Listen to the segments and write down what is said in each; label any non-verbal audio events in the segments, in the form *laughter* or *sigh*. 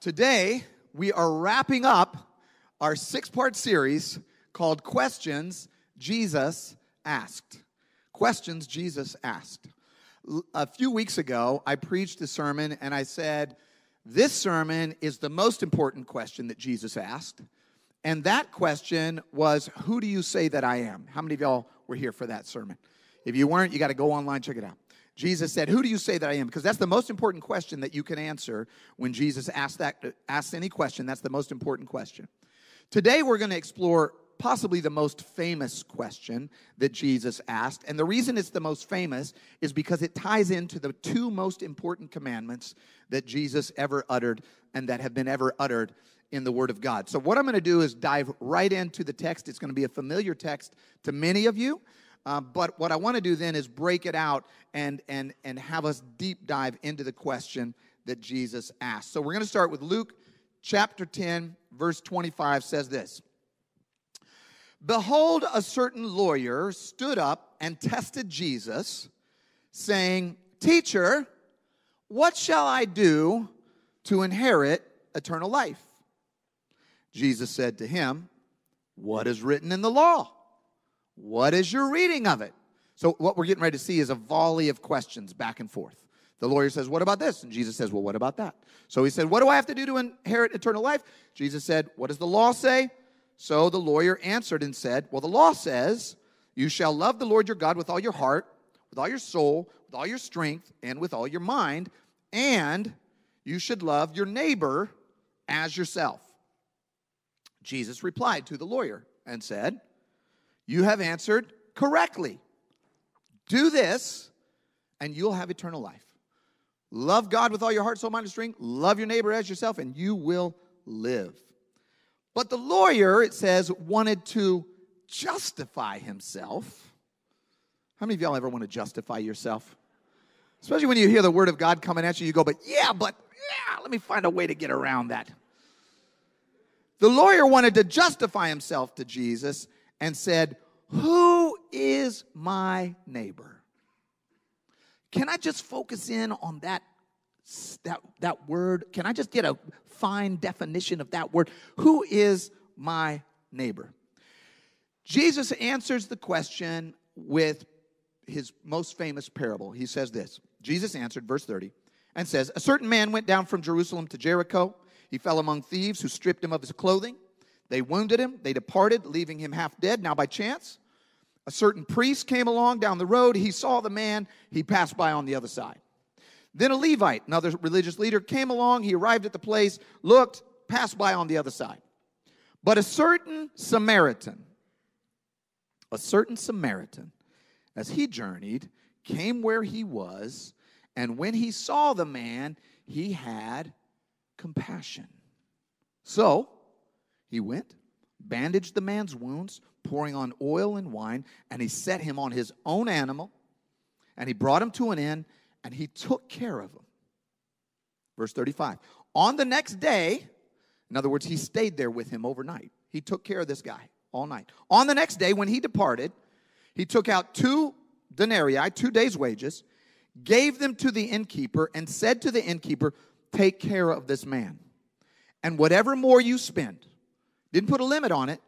Today, we are wrapping up our six part series called Questions Jesus Asked. Questions Jesus Asked. A few weeks ago, I preached a sermon and I said, This sermon is the most important question that Jesus asked. And that question was, Who do you say that I am? How many of y'all were here for that sermon? If you weren't, you got to go online, check it out. Jesus said, Who do you say that I am? Because that's the most important question that you can answer when Jesus asks, that, asks any question. That's the most important question. Today, we're going to explore possibly the most famous question that Jesus asked. And the reason it's the most famous is because it ties into the two most important commandments that Jesus ever uttered and that have been ever uttered in the Word of God. So, what I'm going to do is dive right into the text. It's going to be a familiar text to many of you. Uh, but what I want to do then is break it out and, and, and have us deep dive into the question that Jesus asked. So we're going to start with Luke chapter 10, verse 25 says this Behold, a certain lawyer stood up and tested Jesus, saying, Teacher, what shall I do to inherit eternal life? Jesus said to him, What is written in the law? What is your reading of it? So, what we're getting ready to see is a volley of questions back and forth. The lawyer says, What about this? And Jesus says, Well, what about that? So he said, What do I have to do to inherit eternal life? Jesus said, What does the law say? So the lawyer answered and said, Well, the law says, You shall love the Lord your God with all your heart, with all your soul, with all your strength, and with all your mind, and you should love your neighbor as yourself. Jesus replied to the lawyer and said, You have answered correctly. Do this, and you'll have eternal life. Love God with all your heart, soul, mind, and strength. Love your neighbor as yourself, and you will live. But the lawyer, it says, wanted to justify himself. How many of y'all ever want to justify yourself? Especially when you hear the word of God coming at you, you go, but yeah, but yeah, let me find a way to get around that. The lawyer wanted to justify himself to Jesus and said, Who is my neighbor? Can I just focus in on that, that, that word? Can I just get a fine definition of that word? Who is my neighbor? Jesus answers the question with his most famous parable. He says this Jesus answered, verse 30, and says, A certain man went down from Jerusalem to Jericho. He fell among thieves who stripped him of his clothing. They wounded him. They departed, leaving him half dead. Now, by chance, a certain priest came along down the road. He saw the man. He passed by on the other side. Then a Levite, another religious leader, came along. He arrived at the place, looked, passed by on the other side. But a certain Samaritan, a certain Samaritan, as he journeyed, came where he was, and when he saw the man, he had compassion. So he went, bandaged the man's wounds, pouring on oil and wine, and he set him on his own animal, and he brought him to an inn, and he took care of him. Verse 35. On the next day, in other words, he stayed there with him overnight. He took care of this guy all night. On the next day, when he departed, he took out two denarii, two days' wages, gave them to the innkeeper, and said to the innkeeper, Take care of this man. And whatever more you spend, didn't put a limit on it,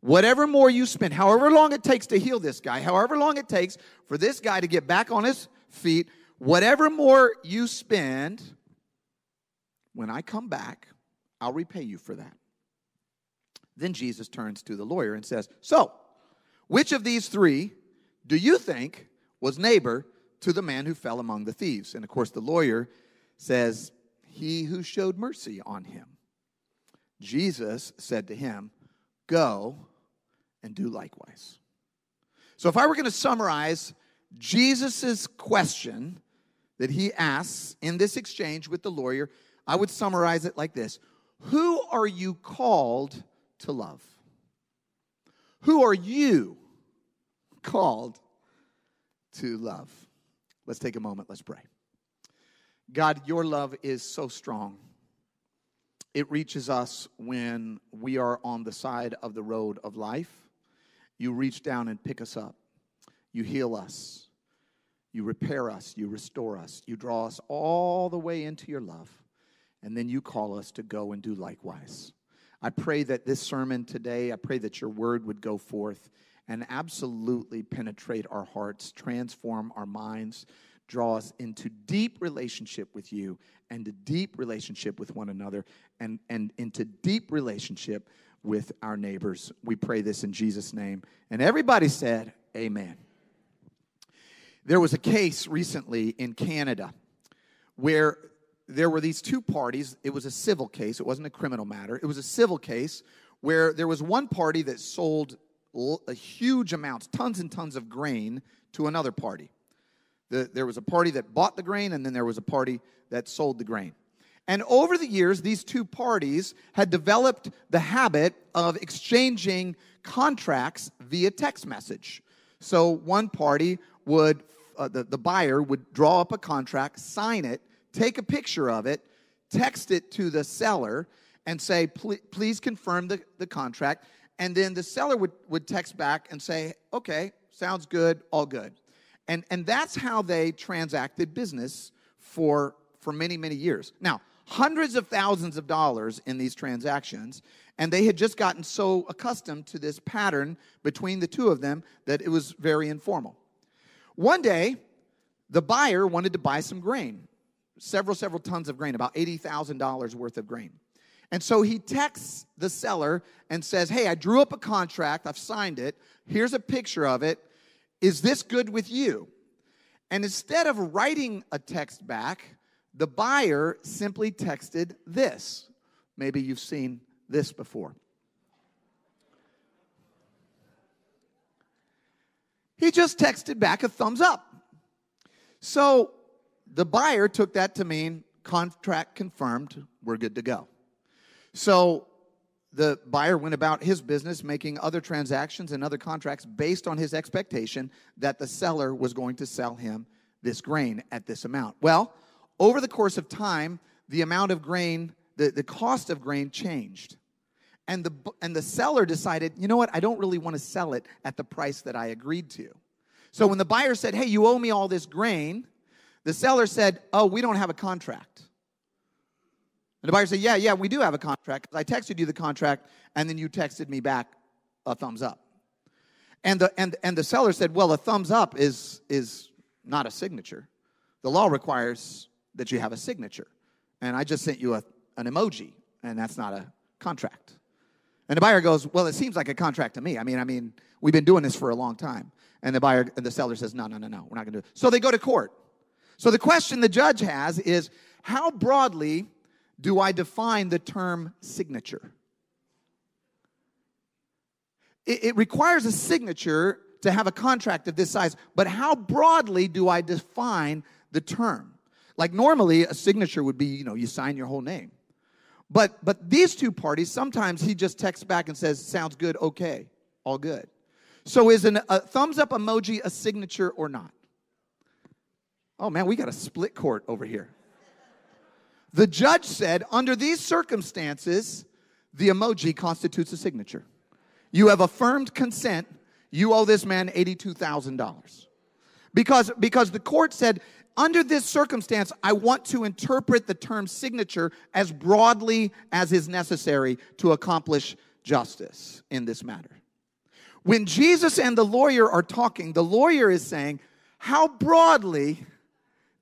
whatever more you spend, however long it takes to heal this guy, however long it takes for this guy to get back on his feet, whatever more you spend, when I come back, I'll repay you for that. Then Jesus turns to the lawyer and says, So, which of these three do you think was neighbor to the man who fell among the thieves? And of course, the lawyer says, He who showed mercy on him. Jesus said to him, Go and do likewise. So, if I were going to summarize Jesus' question that he asks in this exchange with the lawyer, I would summarize it like this Who are you called to love? Who are you called to love? Let's take a moment, let's pray. God, your love is so strong. It reaches us when we are on the side of the road of life. You reach down and pick us up. You heal us. You repair us. You restore us. You draw us all the way into your love. and then you call us to go and do likewise. I pray that this sermon today, I pray that your word would go forth and absolutely penetrate our hearts, transform our minds, draw us into deep relationship with you and a deep relationship with one another and, and into deep relationship with our neighbors. We pray this in Jesus' name. And everybody said, Amen. There was a case recently in Canada where there were these two parties. It was a civil case, it wasn't a criminal matter. It was a civil case where there was one party that sold a huge amounts, tons and tons of grain to another party. The, there was a party that bought the grain, and then there was a party that sold the grain. And over the years, these two parties had developed the habit of exchanging contracts via text message. So one party would, uh, the, the buyer would draw up a contract, sign it, take a picture of it, text it to the seller, and say, please confirm the, the contract. And then the seller would, would text back and say, okay, sounds good, all good. And, and that's how they transacted business for, for many, many years. Now, hundreds of thousands of dollars in these transactions, and they had just gotten so accustomed to this pattern between the two of them that it was very informal. One day, the buyer wanted to buy some grain, several, several tons of grain, about $80,000 worth of grain. And so he texts the seller and says, Hey, I drew up a contract, I've signed it, here's a picture of it. Is this good with you? And instead of writing a text back, the buyer simply texted this. Maybe you've seen this before. He just texted back a thumbs up. So the buyer took that to mean contract confirmed, we're good to go. So the buyer went about his business making other transactions and other contracts based on his expectation that the seller was going to sell him this grain at this amount. Well, over the course of time, the amount of grain, the, the cost of grain changed. And the, and the seller decided, you know what, I don't really want to sell it at the price that I agreed to. So when the buyer said, hey, you owe me all this grain, the seller said, oh, we don't have a contract. And the buyer said, yeah, yeah, we do have a contract. I texted you the contract, and then you texted me back a thumbs up. And the, and, and the seller said, well, a thumbs up is, is not a signature. The law requires that you have a signature. And I just sent you a, an emoji, and that's not a contract. And the buyer goes, Well, it seems like a contract to me. I mean, I mean, we've been doing this for a long time. And the buyer and the seller says, No, no, no, no, we're not gonna do it. So they go to court. So the question the judge has is how broadly do I define the term signature? It, it requires a signature to have a contract of this size, but how broadly do I define the term? Like normally, a signature would be, you know, you sign your whole name. But but these two parties, sometimes he just texts back and says, "Sounds good, okay, all good." So is an, a thumbs up emoji a signature or not? Oh man, we got a split court over here. The judge said, under these circumstances, the emoji constitutes a signature. You have affirmed consent. You owe this man $82,000. Because, because the court said under this circumstance, I want to interpret the term signature as broadly as is necessary to accomplish justice in this matter. When Jesus and the lawyer are talking, the lawyer is saying, How broadly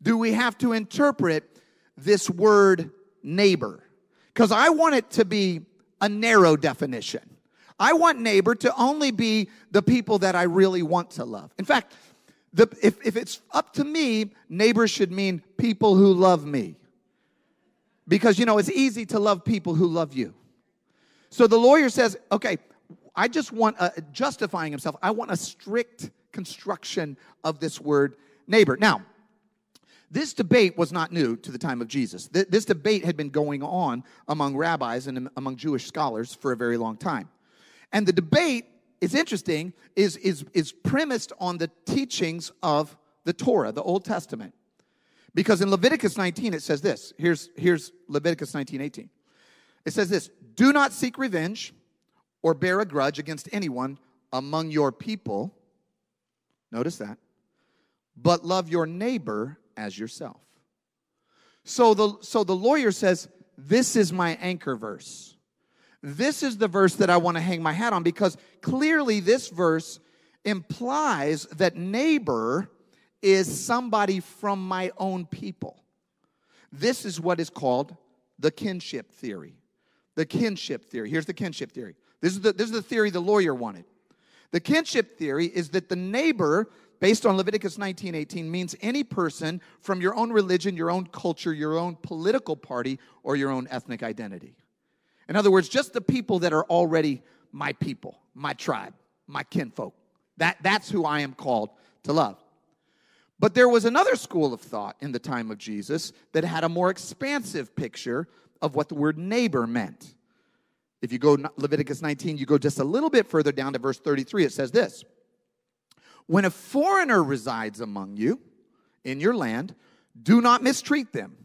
do we have to interpret this word neighbor? Because I want it to be a narrow definition. I want neighbor to only be the people that I really want to love. In fact, the, if, if it's up to me, neighbor should mean people who love me. Because, you know, it's easy to love people who love you. So the lawyer says, okay, I just want a, justifying himself. I want a strict construction of this word neighbor. Now, this debate was not new to the time of Jesus. This debate had been going on among rabbis and among Jewish scholars for a very long time. And the debate is interesting, is, is, is premised on the teachings of the Torah, the Old Testament. Because in Leviticus 19, it says this. Here's, here's Leviticus 19, 18. It says this Do not seek revenge or bear a grudge against anyone among your people. Notice that. But love your neighbor as yourself. So the, so the lawyer says, this is my anchor verse. This is the verse that I want to hang my hat on because clearly this verse implies that neighbor is somebody from my own people. This is what is called the kinship theory. The kinship theory. Here's the kinship theory. This is the, this is the theory the lawyer wanted. The kinship theory is that the neighbor, based on Leviticus 19:18, means any person from your own religion, your own culture, your own political party, or your own ethnic identity. In other words, just the people that are already my people, my tribe, my kinfolk. That, that's who I am called to love. But there was another school of thought in the time of Jesus that had a more expansive picture of what the word neighbor meant. If you go Leviticus 19, you go just a little bit further down to verse 33, it says this When a foreigner resides among you in your land, do not mistreat them.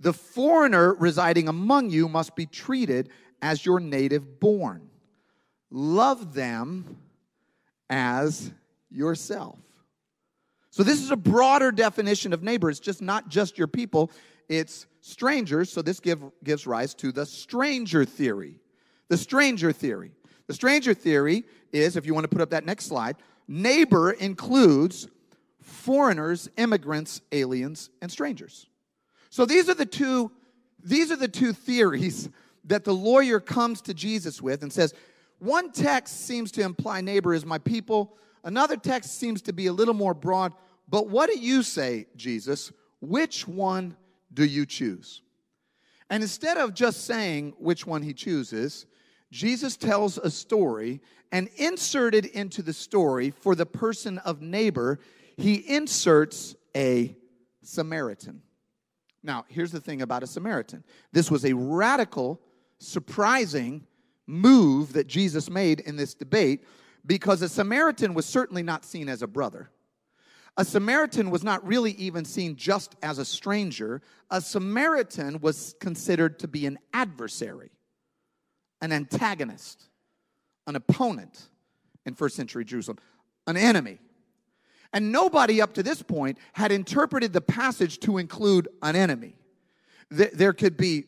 The foreigner residing among you must be treated as your native born. Love them as yourself. So, this is a broader definition of neighbor. It's just not just your people, it's strangers. So, this give, gives rise to the stranger theory. The stranger theory. The stranger theory is, if you want to put up that next slide, neighbor includes foreigners, immigrants, aliens, and strangers. So these are the two these are the two theories that the lawyer comes to Jesus with and says, one text seems to imply neighbor is my people, another text seems to be a little more broad, but what do you say, Jesus? Which one do you choose? And instead of just saying which one he chooses, Jesus tells a story and inserted into the story for the person of neighbor, he inserts a Samaritan. Now, here's the thing about a Samaritan this was a radical, surprising move that Jesus made in this debate because a Samaritan was certainly not seen as a brother. A Samaritan was not really even seen just as a stranger. A Samaritan was considered to be an adversary, an antagonist, an opponent in first century Jerusalem, an enemy. And nobody up to this point had interpreted the passage to include an enemy. There could be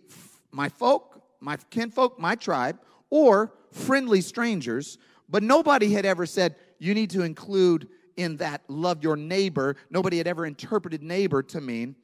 my folk, my kinfolk, my tribe, or friendly strangers, but nobody had ever said you need to include in that love your neighbor. Nobody had ever interpreted neighbor to mean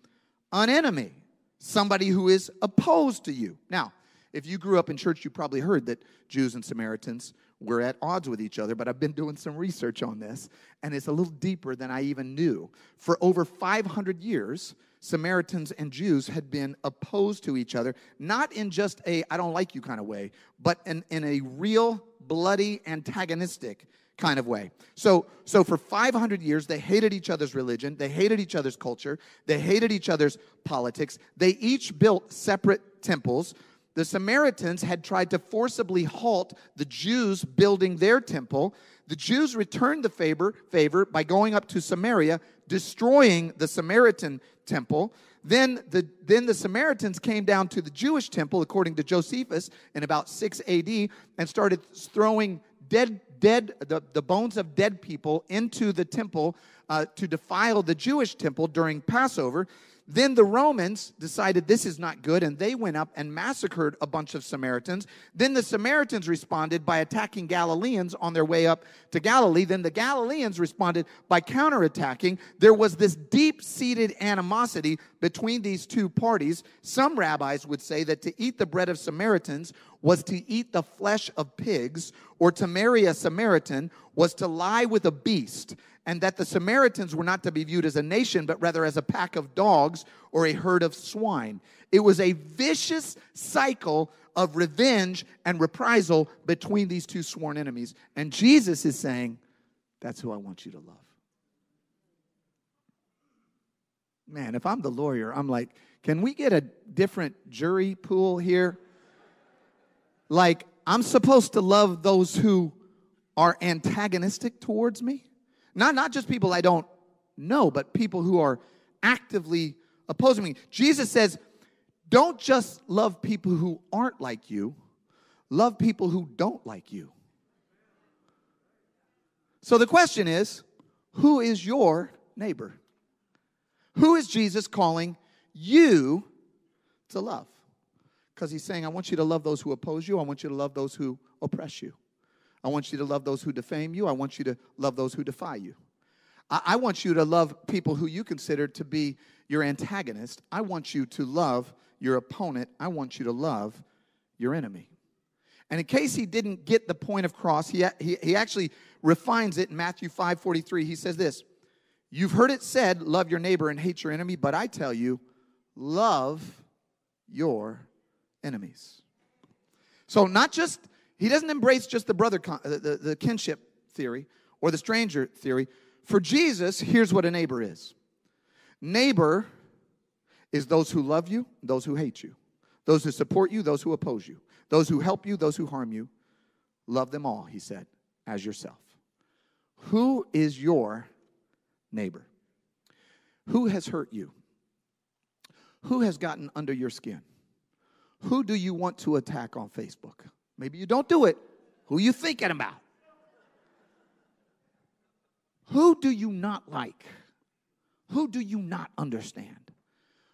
an enemy, somebody who is opposed to you. Now, if you grew up in church, you probably heard that Jews and Samaritans we're at odds with each other, but I've been doing some research on this, and it's a little deeper than I even knew. For over 500 years, Samaritans and Jews had been opposed to each other, not in just a I don't like you kind of way, but in, in a real, bloody, antagonistic kind of way. So, so for 500 years, they hated each other's religion, they hated each other's culture, they hated each other's politics. They each built separate temples the Samaritans had tried to forcibly halt the Jews building their temple. The Jews returned the favor, favor by going up to Samaria, destroying the Samaritan temple. Then the, then the Samaritans came down to the Jewish temple, according to Josephus, in about 6 AD, and started throwing dead, dead the, the bones of dead people into the temple uh, to defile the Jewish temple during Passover. Then the Romans decided this is not good, and they went up and massacred a bunch of Samaritans. Then the Samaritans responded by attacking Galileans on their way up to Galilee. Then the Galileans responded by counterattacking. There was this deep seated animosity between these two parties. Some rabbis would say that to eat the bread of Samaritans was to eat the flesh of pigs, or to marry a Samaritan was to lie with a beast and that the Samaritans were not to be viewed as a nation, but rather as a pack of dogs or a herd of swine. It was a vicious cycle of revenge and reprisal between these two sworn enemies. And Jesus is saying, That's who I want you to love. Man, if I'm the lawyer, I'm like, Can we get a different jury pool here? Like, I'm supposed to love those who are antagonistic towards me? Not, not just people I don't know, but people who are actively opposing me. Jesus says, don't just love people who aren't like you, love people who don't like you. So the question is who is your neighbor? Who is Jesus calling you to love? Because he's saying, I want you to love those who oppose you. I want you to love those who oppress you. I want you to love those who defame you. I want you to love those who defy you. I, I want you to love people who you consider to be your antagonist. I want you to love your opponent. I want you to love your enemy. And in case he didn't get the point of cross, he, he, he actually refines it in Matthew 5 43. He says this You've heard it said, love your neighbor and hate your enemy, but I tell you, love your enemies. So, not just, he doesn't embrace just the brother, the, uh, the, the kinship theory or the stranger theory. For Jesus, here's what a neighbor is neighbor is those who love you, those who hate you, those who support you, those who oppose you, those who help you, those who harm you. Love them all, he said, as yourself. Who is your neighbor? Who has hurt you? Who has gotten under your skin? Who do you want to attack on Facebook? Maybe you don't do it. Who you thinking about? Who do you not like? Who do you not understand?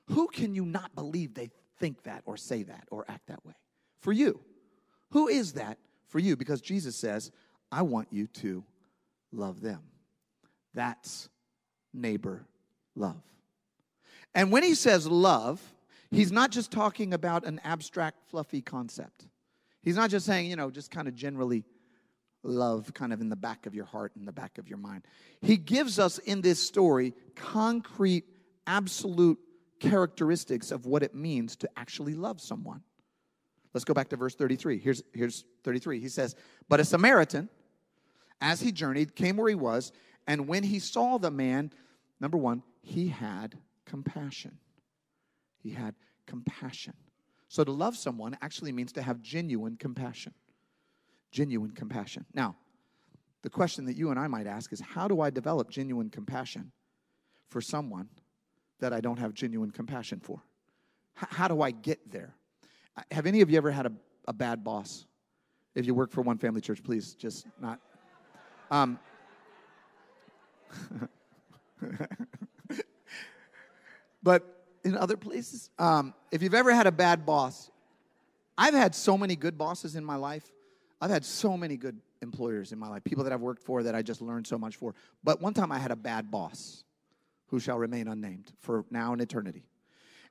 Who can you not believe they think that or say that or act that way? For you. Who is that for you? Because Jesus says, I want you to love them. That's neighbor love. And when he says love, he's not just talking about an abstract, fluffy concept. He's not just saying, you know, just kind of generally love kind of in the back of your heart, in the back of your mind. He gives us in this story concrete, absolute characteristics of what it means to actually love someone. Let's go back to verse 33. Here's, here's 33. He says, But a Samaritan, as he journeyed, came where he was, and when he saw the man, number one, he had compassion. He had compassion. So to love someone actually means to have genuine compassion. Genuine compassion. Now, the question that you and I might ask is how do I develop genuine compassion for someone that I don't have genuine compassion for? H- how do I get there? Have any of you ever had a, a bad boss? If you work for one family church, please just not. Um, *laughs* but in other places, um, if you've ever had a bad boss, I've had so many good bosses in my life. I've had so many good employers in my life, people that I've worked for that I just learned so much for. But one time I had a bad boss who shall remain unnamed for now and eternity.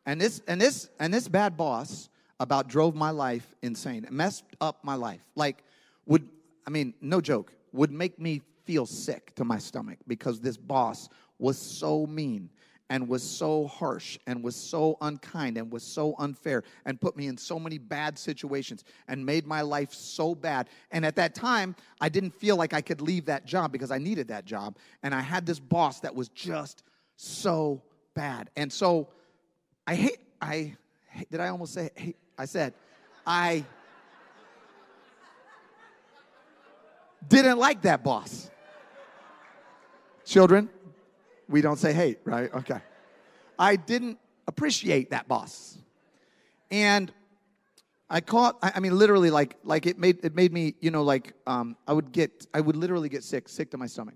And this and this and this bad boss about drove my life insane. It messed up my life. Like would I mean, no joke, would make me feel sick to my stomach because this boss was so mean and was so harsh and was so unkind and was so unfair and put me in so many bad situations and made my life so bad. And at that time, I didn't feel like I could leave that job because I needed that job. And I had this boss that was just so bad. And so I hate, I, did I almost say, hate? I said, I didn't like that boss. Children, we don't say hate, right? Okay. I didn't appreciate that boss. And I caught, I mean, literally, like, like it made, it made me, you know, like, um, I would get, I would literally get sick, sick to my stomach.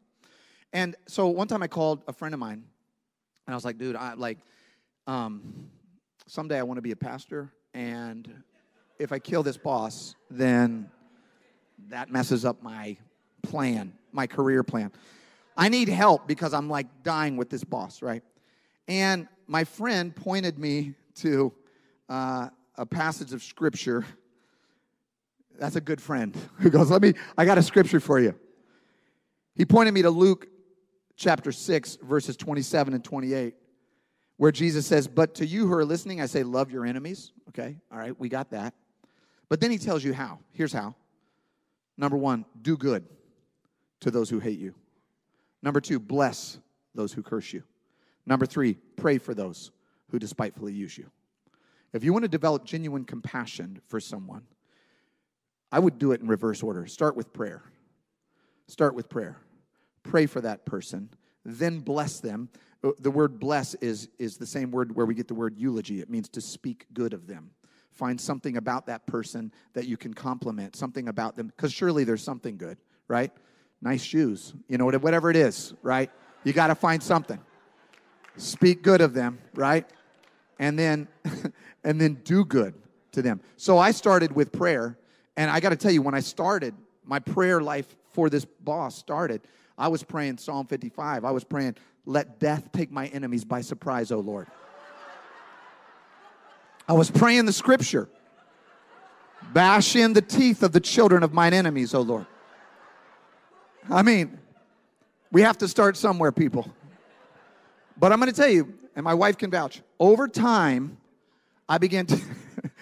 And so one time I called a friend of mine, and I was like, dude, I like, um, someday I want to be a pastor, and if I kill this boss, then that messes up my plan, my career plan. I need help because I'm like dying with this boss, right? And my friend pointed me to uh, a passage of scripture. That's a good friend *laughs* who goes, Let me, I got a scripture for you. He pointed me to Luke chapter 6, verses 27 and 28, where Jesus says, But to you who are listening, I say, Love your enemies. Okay, all right, we got that. But then he tells you how. Here's how. Number one, do good to those who hate you. Number two, bless those who curse you. Number three, pray for those who despitefully use you. If you want to develop genuine compassion for someone, I would do it in reverse order. Start with prayer. Start with prayer. Pray for that person, then bless them. Uh, the word bless is, is the same word where we get the word eulogy. It means to speak good of them. Find something about that person that you can compliment, something about them, because surely there's something good, right? Nice shoes, you know, whatever it is, right? You got to find something. Speak good of them, right? And then *laughs* and then do good to them. So I started with prayer. And I got to tell you, when I started, my prayer life for this boss started, I was praying Psalm 55. I was praying, let death take my enemies by surprise, O Lord. I was praying the scripture. Bash in the teeth of the children of mine enemies, O Lord. I mean, we have to start somewhere, people. But I'm going to tell you, and my wife can vouch, over time, I began to,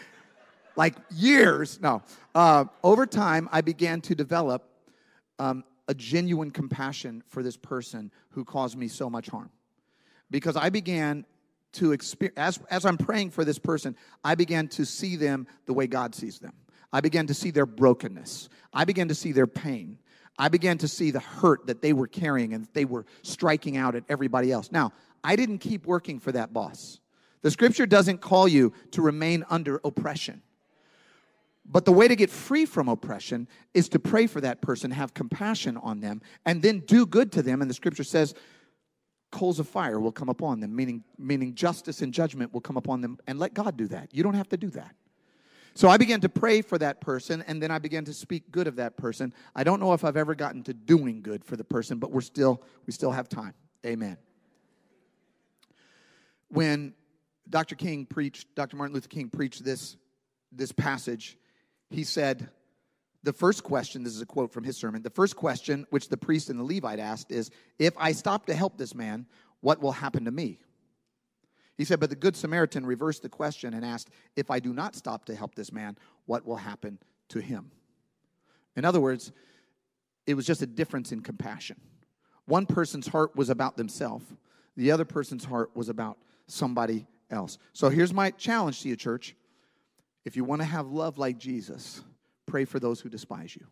*laughs* like years, no, uh, over time, I began to develop um, a genuine compassion for this person who caused me so much harm. Because I began to experience, as, as I'm praying for this person, I began to see them the way God sees them. I began to see their brokenness. I began to see their pain. I began to see the hurt that they were carrying and they were striking out at everybody else. Now, I didn't keep working for that boss. The scripture doesn't call you to remain under oppression. But the way to get free from oppression is to pray for that person, have compassion on them, and then do good to them. And the scripture says, coals of fire will come upon them, meaning, meaning justice and judgment will come upon them, and let God do that. You don't have to do that. So I began to pray for that person, and then I began to speak good of that person. I don't know if I've ever gotten to doing good for the person, but we're still, we still have time. Amen. When Dr. King preached, Dr. Martin Luther King preached this, this passage, he said, the first question, this is a quote from his sermon, the first question which the priest and the Levite asked is, If I stop to help this man, what will happen to me? He said, But the Good Samaritan reversed the question and asked, If I do not stop to help this man, what will happen to him? In other words, it was just a difference in compassion. One person's heart was about themselves, the other person's heart was about somebody else. So here's my challenge to you, church. If you want to have love like Jesus, pray for those who despise you,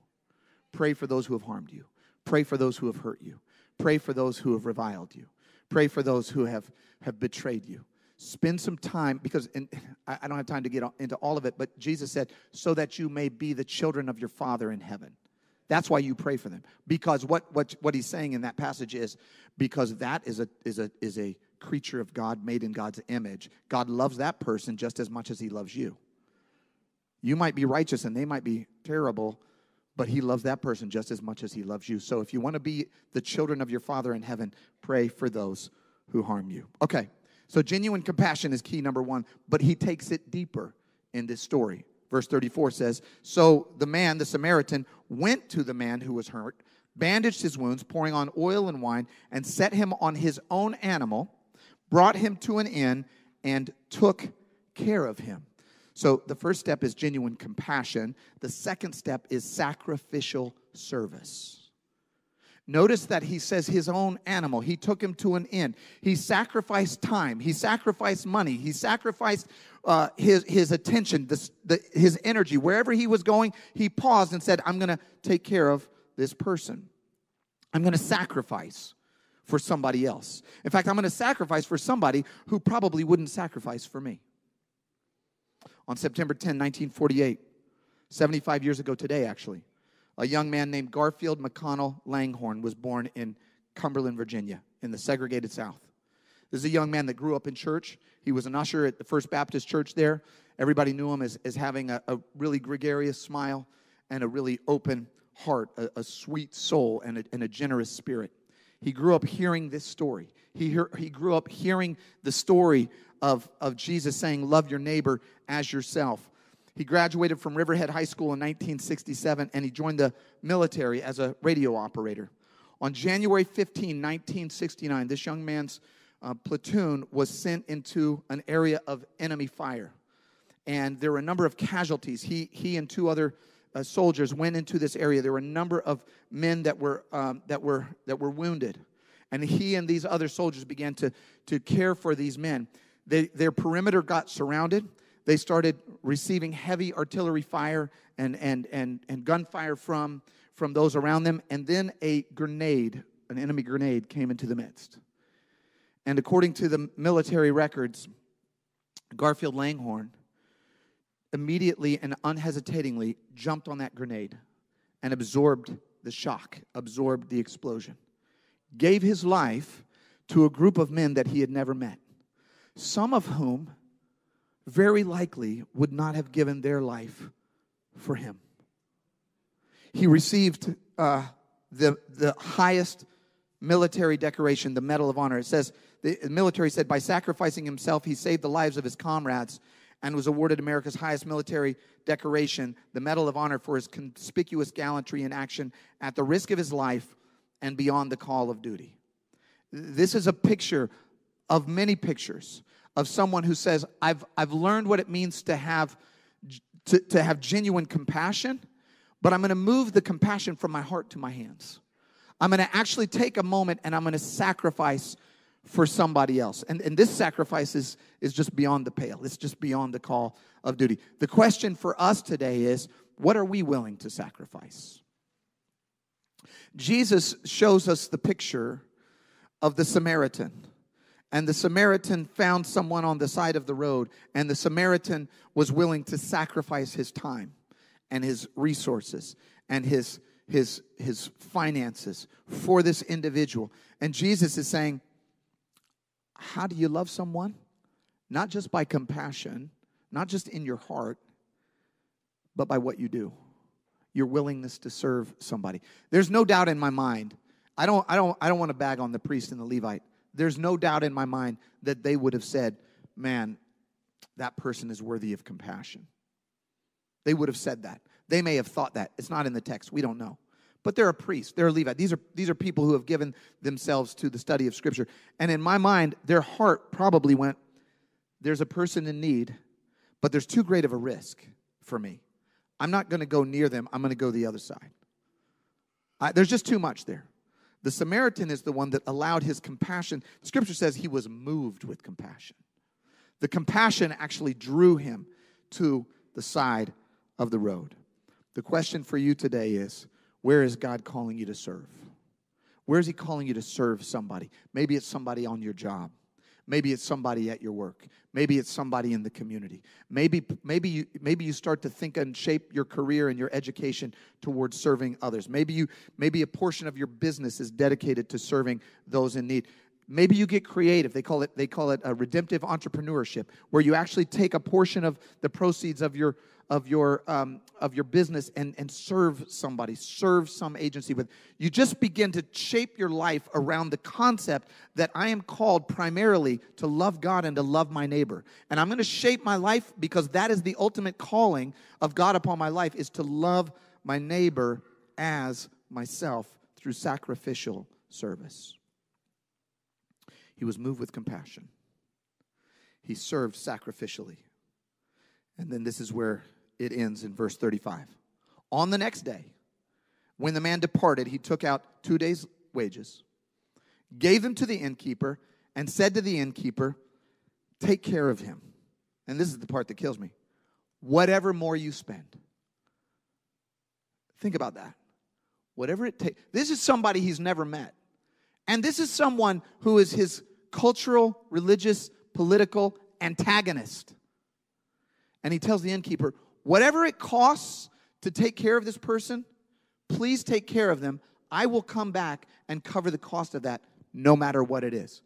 pray for those who have harmed you, pray for those who have hurt you, pray for those who have reviled you, pray for those who have, have betrayed you. Spend some time because in, *sighs* I don't have time to get into all of it, but Jesus said, so that you may be the children of your Father in heaven. That's why you pray for them. Because what, what, what he's saying in that passage is because that is a, is, a, is a creature of God made in God's image. God loves that person just as much as he loves you. You might be righteous and they might be terrible, but he loves that person just as much as he loves you. So if you want to be the children of your Father in heaven, pray for those who harm you. Okay, so genuine compassion is key number one, but he takes it deeper in this story. Verse 34 says So the man, the Samaritan, went to the man who was hurt, bandaged his wounds, pouring on oil and wine, and set him on his own animal, brought him to an inn, and took care of him. So the first step is genuine compassion. The second step is sacrificial service. Notice that he says his own animal. He took him to an inn. He sacrificed time. He sacrificed money. He sacrificed uh, his, his attention, this, the, his energy. Wherever he was going, he paused and said, I'm going to take care of this person. I'm going to sacrifice for somebody else. In fact, I'm going to sacrifice for somebody who probably wouldn't sacrifice for me on September 10, 1948, 75 years ago today, actually. A young man named Garfield McConnell Langhorne was born in Cumberland, Virginia, in the segregated South. This is a young man that grew up in church. He was an usher at the First Baptist Church there. Everybody knew him as, as having a, a really gregarious smile and a really open heart, a, a sweet soul, and a, and a generous spirit. He grew up hearing this story. He, hear, he grew up hearing the story of, of Jesus saying, Love your neighbor as yourself. He graduated from Riverhead High School in 1967 and he joined the military as a radio operator. On January 15, 1969, this young man's uh, platoon was sent into an area of enemy fire. And there were a number of casualties. He, he and two other uh, soldiers went into this area. There were a number of men that were, um, that were, that were wounded. And he and these other soldiers began to, to care for these men. They, their perimeter got surrounded. They started receiving heavy artillery fire and, and, and, and gunfire from, from those around them. And then a grenade, an enemy grenade, came into the midst. And according to the military records, Garfield Langhorne immediately and unhesitatingly jumped on that grenade and absorbed the shock, absorbed the explosion, gave his life to a group of men that he had never met some of whom very likely would not have given their life for him. He received uh, the, the highest military decoration, the Medal of Honor. It says, the military said, by sacrificing himself, he saved the lives of his comrades and was awarded America's highest military decoration, the Medal of Honor, for his conspicuous gallantry in action at the risk of his life and beyond the call of duty. This is a picture of many pictures of someone who says, I've, I've learned what it means to have, to, to have genuine compassion, but I'm going to move the compassion from my heart to my hands. I'm going to actually take a moment and I'm going to sacrifice for somebody else. And, and this sacrifice is, is just beyond the pale, it's just beyond the call of duty. The question for us today is what are we willing to sacrifice? Jesus shows us the picture of the Samaritan. And the Samaritan found someone on the side of the road, and the Samaritan was willing to sacrifice his time and his resources and his, his, his finances for this individual. And Jesus is saying, how do you love someone? Not just by compassion, not just in your heart, but by what you do. Your willingness to serve somebody. There's no doubt in my mind. I don't, I don't, I don't want to bag on the priest and the Levite. There's no doubt in my mind that they would have said, man, that person is worthy of compassion. They would have said that. They may have thought that. It's not in the text. We don't know but they're a priest, they're a Levite. These are, these are people who have given themselves to the study of Scripture. And in my mind, their heart probably went, There's a person in need, but there's too great of a risk for me. I'm not going to go near them, I'm going to go the other side. I, there's just too much there. The Samaritan is the one that allowed his compassion. Scripture says he was moved with compassion. The compassion actually drew him to the side of the road. The question for you today is where is God calling you to serve? Where is He calling you to serve somebody? Maybe it's somebody on your job. Maybe it's somebody at your work. Maybe it's somebody in the community. Maybe, maybe, you, maybe you start to think and shape your career and your education towards serving others. Maybe, you, maybe a portion of your business is dedicated to serving those in need. Maybe you get creative. They call it, they call it a redemptive entrepreneurship, where you actually take a portion of the proceeds of your, of your, um, of your business and, and serve somebody, serve some agency with. You just begin to shape your life around the concept that I am called primarily to love God and to love my neighbor. And I'm going to shape my life because that is the ultimate calling of God upon my life is to love my neighbor as myself through sacrificial service. He was moved with compassion. He served sacrificially. And then this is where it ends in verse 35. On the next day, when the man departed, he took out two days' wages, gave them to the innkeeper, and said to the innkeeper, Take care of him. And this is the part that kills me. Whatever more you spend. Think about that. Whatever it takes. This is somebody he's never met. And this is someone who is his cultural, religious, political antagonist. And he tells the innkeeper, Whatever it costs to take care of this person, please take care of them. I will come back and cover the cost of that no matter what it is.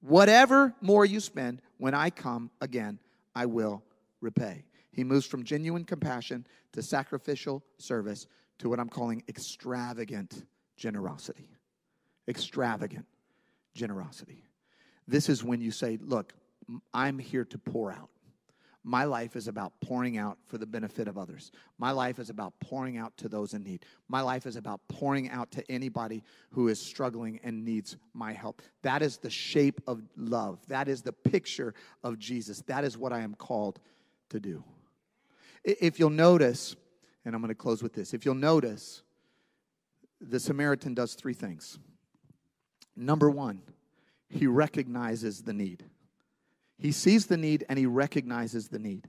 Whatever more you spend, when I come again, I will repay. He moves from genuine compassion to sacrificial service to what I'm calling extravagant generosity. Extravagant generosity. This is when you say, Look, I'm here to pour out. My life is about pouring out for the benefit of others. My life is about pouring out to those in need. My life is about pouring out to anybody who is struggling and needs my help. That is the shape of love. That is the picture of Jesus. That is what I am called to do. If you'll notice, and I'm going to close with this if you'll notice, the Samaritan does three things. Number one, he recognizes the need. He sees the need and he recognizes the need.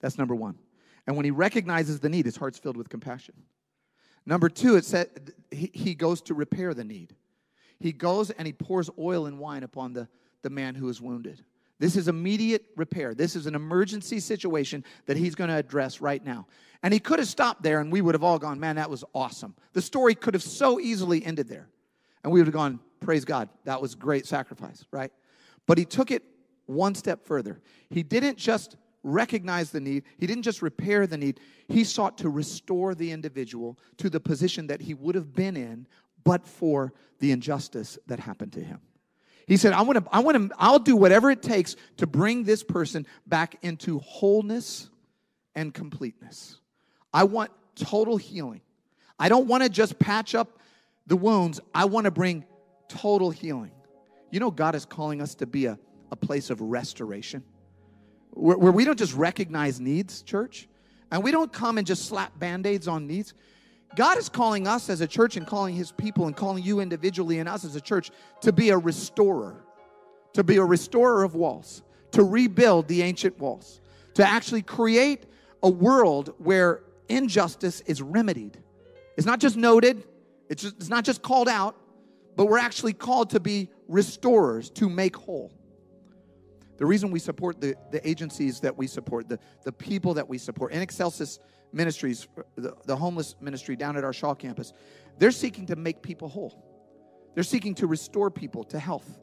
That's number one. And when he recognizes the need, his heart's filled with compassion. Number two, it said he, he goes to repair the need. He goes and he pours oil and wine upon the, the man who is wounded. This is immediate repair. This is an emergency situation that he's going to address right now. And he could have stopped there and we would have all gone, man, that was awesome. The story could have so easily ended there. And we would have gone, praise God, that was great sacrifice, right? But he took it one step further. He didn't just recognize the need, he didn't just repair the need, he sought to restore the individual to the position that he would have been in but for the injustice that happened to him. He said, I want to, I want to, I'll do whatever it takes to bring this person back into wholeness and completeness. I want total healing. I don't want to just patch up the wounds. I want to bring total healing. You know, God is calling us to be a, a place of restoration where, where we don't just recognize needs, church, and we don't come and just slap band aids on needs. God is calling us as a church and calling his people and calling you individually and us as a church to be a restorer, to be a restorer of walls, to rebuild the ancient walls, to actually create a world where injustice is remedied. It's not just noted, it's, just, it's not just called out, but we're actually called to be restorers, to make whole. The reason we support the, the agencies that we support, the, the people that we support, in Excelsis Ministries, the, the homeless ministry down at our Shaw campus, they're seeking to make people whole. They're seeking to restore people to health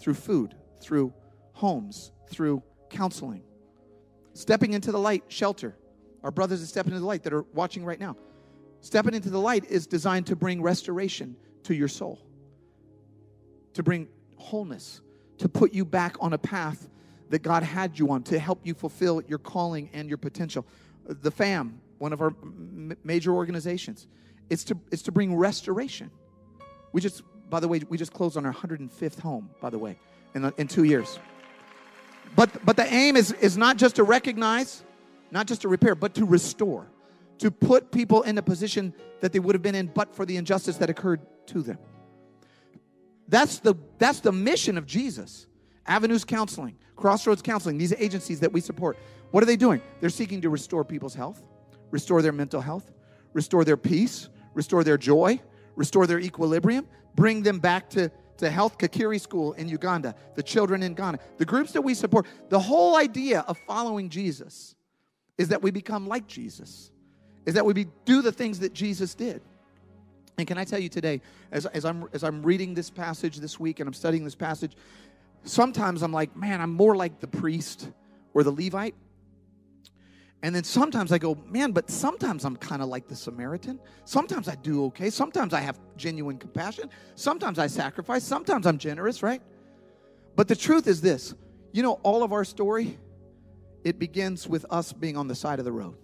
through food, through homes, through counseling. Stepping into the light shelter. Our brothers are stepping into the light that are watching right now. Stepping into the light is designed to bring restoration to your soul, to bring wholeness, to put you back on a path that God had you on, to help you fulfill your calling and your potential. The FAM, one of our major organizations, it's to, it's to bring restoration. We just, by the way, we just closed on our 105th home, by the way, in, the, in two years. But, but the aim is, is not just to recognize, not just to repair, but to restore, to put people in a position that they would have been in but for the injustice that occurred to them. That's the, that's the mission of Jesus. Avenues Counseling, Crossroads Counseling, these agencies that we support. What are they doing? They're seeking to restore people's health, restore their mental health, restore their peace, restore their joy, restore their equilibrium, bring them back to, to health. Kakiri School in Uganda, the children in Ghana, the groups that we support. The whole idea of following Jesus is that we become like Jesus, is that we be, do the things that Jesus did. And can I tell you today, as, as, I'm, as I'm reading this passage this week and I'm studying this passage, sometimes I'm like, man, I'm more like the priest or the Levite. And then sometimes I go, man, but sometimes I'm kind of like the Samaritan. Sometimes I do okay. Sometimes I have genuine compassion. Sometimes I sacrifice. Sometimes I'm generous, right? But the truth is this you know, all of our story, it begins with us being on the side of the road.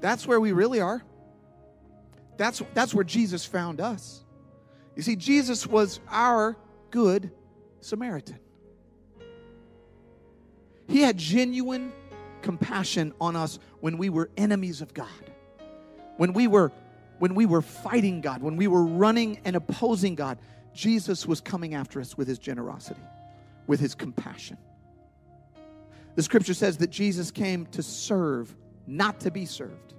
That's where we really are. That's, that's where Jesus found us. You see, Jesus was our good Samaritan. He had genuine compassion on us when we were enemies of God. When we were when we were fighting God, when we were running and opposing God, Jesus was coming after us with his generosity, with his compassion. The scripture says that Jesus came to serve, not to be served.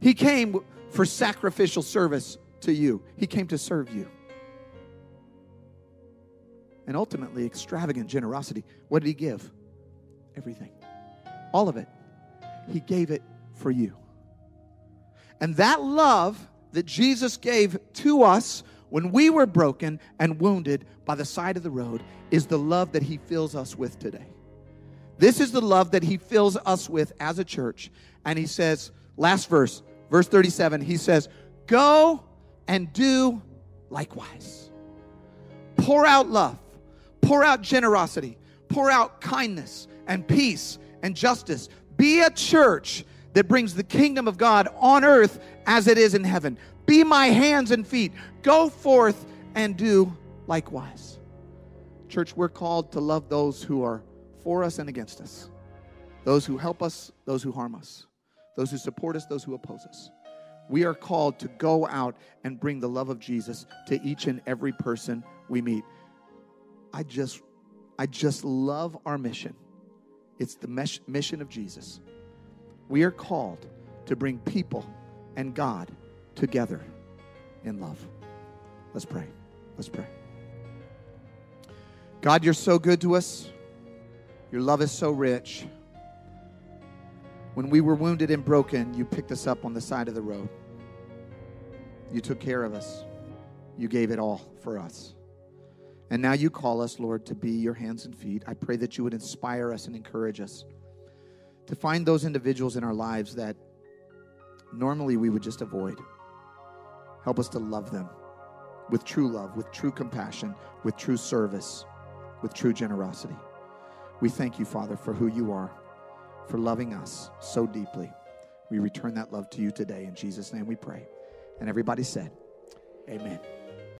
He came for sacrificial service to you, He came to serve you. And ultimately, extravagant generosity. What did He give? Everything. All of it. He gave it for you. And that love that Jesus gave to us when we were broken and wounded by the side of the road is the love that He fills us with today. This is the love that He fills us with as a church. And He says, last verse, verse 37, He says, Go and do likewise. Pour out love, pour out generosity, pour out kindness and peace and justice. Be a church that brings the kingdom of God on earth as it is in heaven. Be my hands and feet. Go forth and do likewise. Church, we're called to love those who are for us and against us, those who help us, those who harm us, those who support us, those who oppose us. We are called to go out and bring the love of Jesus to each and every person we meet. I just I just love our mission. It's the mission of Jesus. We are called to bring people and God together in love. Let's pray. Let's pray. God, you're so good to us. Your love is so rich. When we were wounded and broken, you picked us up on the side of the road. You took care of us. You gave it all for us. And now you call us, Lord, to be your hands and feet. I pray that you would inspire us and encourage us to find those individuals in our lives that normally we would just avoid. Help us to love them with true love, with true compassion, with true service, with true generosity. We thank you, Father, for who you are, for loving us so deeply. We return that love to you today. In Jesus' name we pray. And everybody said, Amen.